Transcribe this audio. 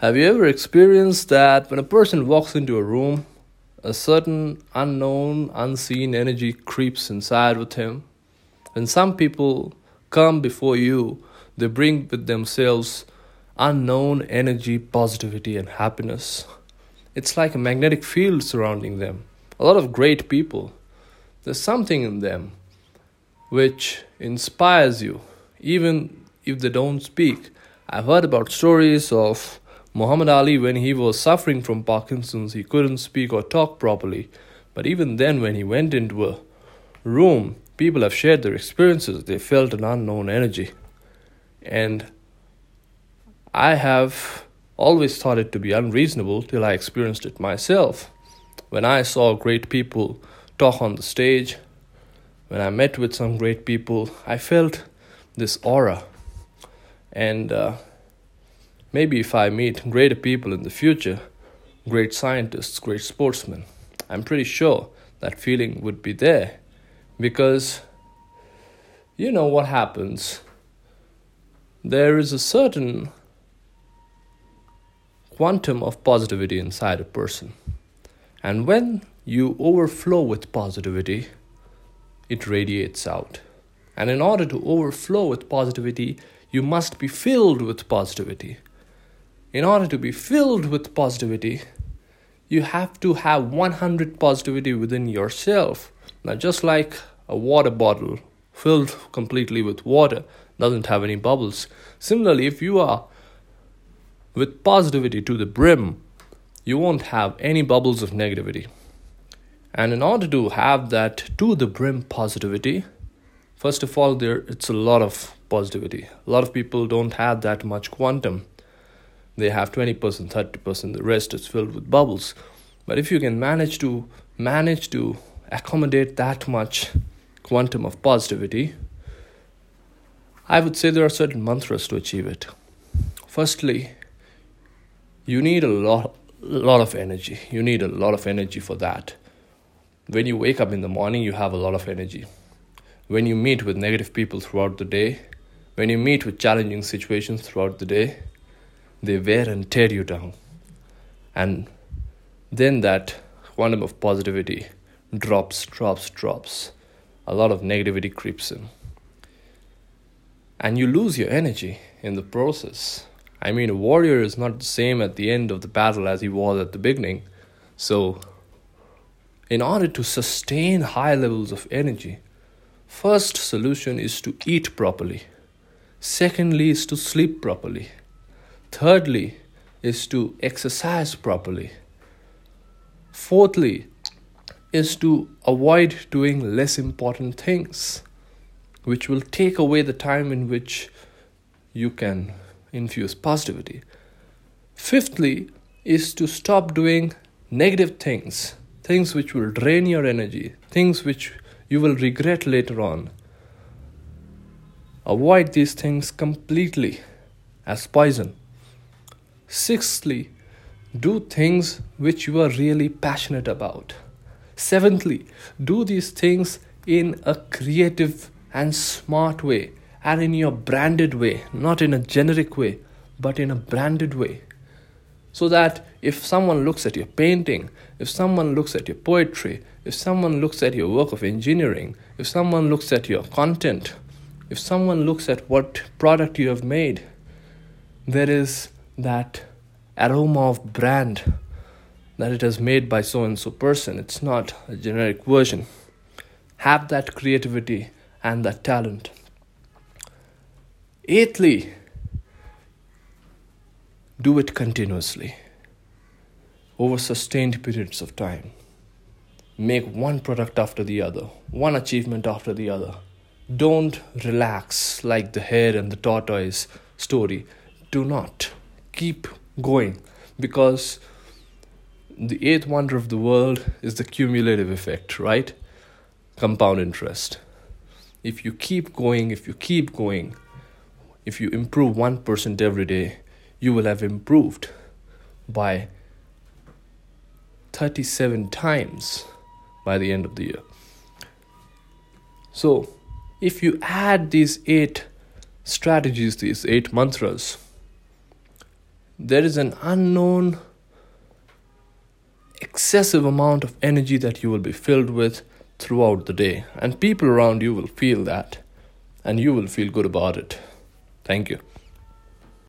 Have you ever experienced that when a person walks into a room, a certain unknown, unseen energy creeps inside with him? When some people come before you, they bring with themselves unknown energy, positivity, and happiness. It's like a magnetic field surrounding them. A lot of great people. There's something in them which inspires you, even if they don't speak. I've heard about stories of Muhammad Ali, when he was suffering from Parkinson's, he couldn't speak or talk properly. But even then, when he went into a room, people have shared their experiences. They felt an unknown energy. And I have always thought it to be unreasonable till I experienced it myself. When I saw great people talk on the stage, when I met with some great people, I felt this aura. And uh, Maybe if I meet greater people in the future, great scientists, great sportsmen, I'm pretty sure that feeling would be there. Because you know what happens. There is a certain quantum of positivity inside a person. And when you overflow with positivity, it radiates out. And in order to overflow with positivity, you must be filled with positivity in order to be filled with positivity, you have to have 100 positivity within yourself. Now, just like a water bottle filled completely with water doesn't have any bubbles, similarly, if you are with positivity to the brim, you won't have any bubbles of negativity. And in order to have that to the brim positivity, first of all, there it's a lot of positivity. A lot of people don't have that much quantum they have 20%, 30%, the rest is filled with bubbles. But if you can manage to manage to accommodate that much quantum of positivity, I would say there are certain mantras to achieve it. Firstly, you need a lot lot of energy. You need a lot of energy for that. When you wake up in the morning, you have a lot of energy. When you meet with negative people throughout the day, when you meet with challenging situations throughout the day, they wear and tear you down. And then that quantum of positivity drops, drops, drops. A lot of negativity creeps in. And you lose your energy in the process. I mean, a warrior is not the same at the end of the battle as he was at the beginning. So, in order to sustain high levels of energy, first solution is to eat properly. Secondly is to sleep properly. Thirdly, is to exercise properly. Fourthly, is to avoid doing less important things, which will take away the time in which you can infuse positivity. Fifthly, is to stop doing negative things, things which will drain your energy, things which you will regret later on. Avoid these things completely as poison. Sixthly, do things which you are really passionate about. Seventhly, do these things in a creative and smart way and in your branded way, not in a generic way, but in a branded way. So that if someone looks at your painting, if someone looks at your poetry, if someone looks at your work of engineering, if someone looks at your content, if someone looks at what product you have made, there is that aroma of brand that it is made by so and so person. It's not a generic version. Have that creativity and that talent. Eighthly, do it continuously over sustained periods of time. Make one product after the other, one achievement after the other. Don't relax like the hare and the tortoise story. Do not keep going because the eighth wonder of the world is the cumulative effect, right? Compound interest. If you keep going, if you keep going, if you improve 1% every day, you will have improved by 37 times by the end of the year. So, if you add these eight strategies, these eight mantras, there is an unknown excessive amount of energy that you will be filled with throughout the day, and people around you will feel that, and you will feel good about it. Thank you.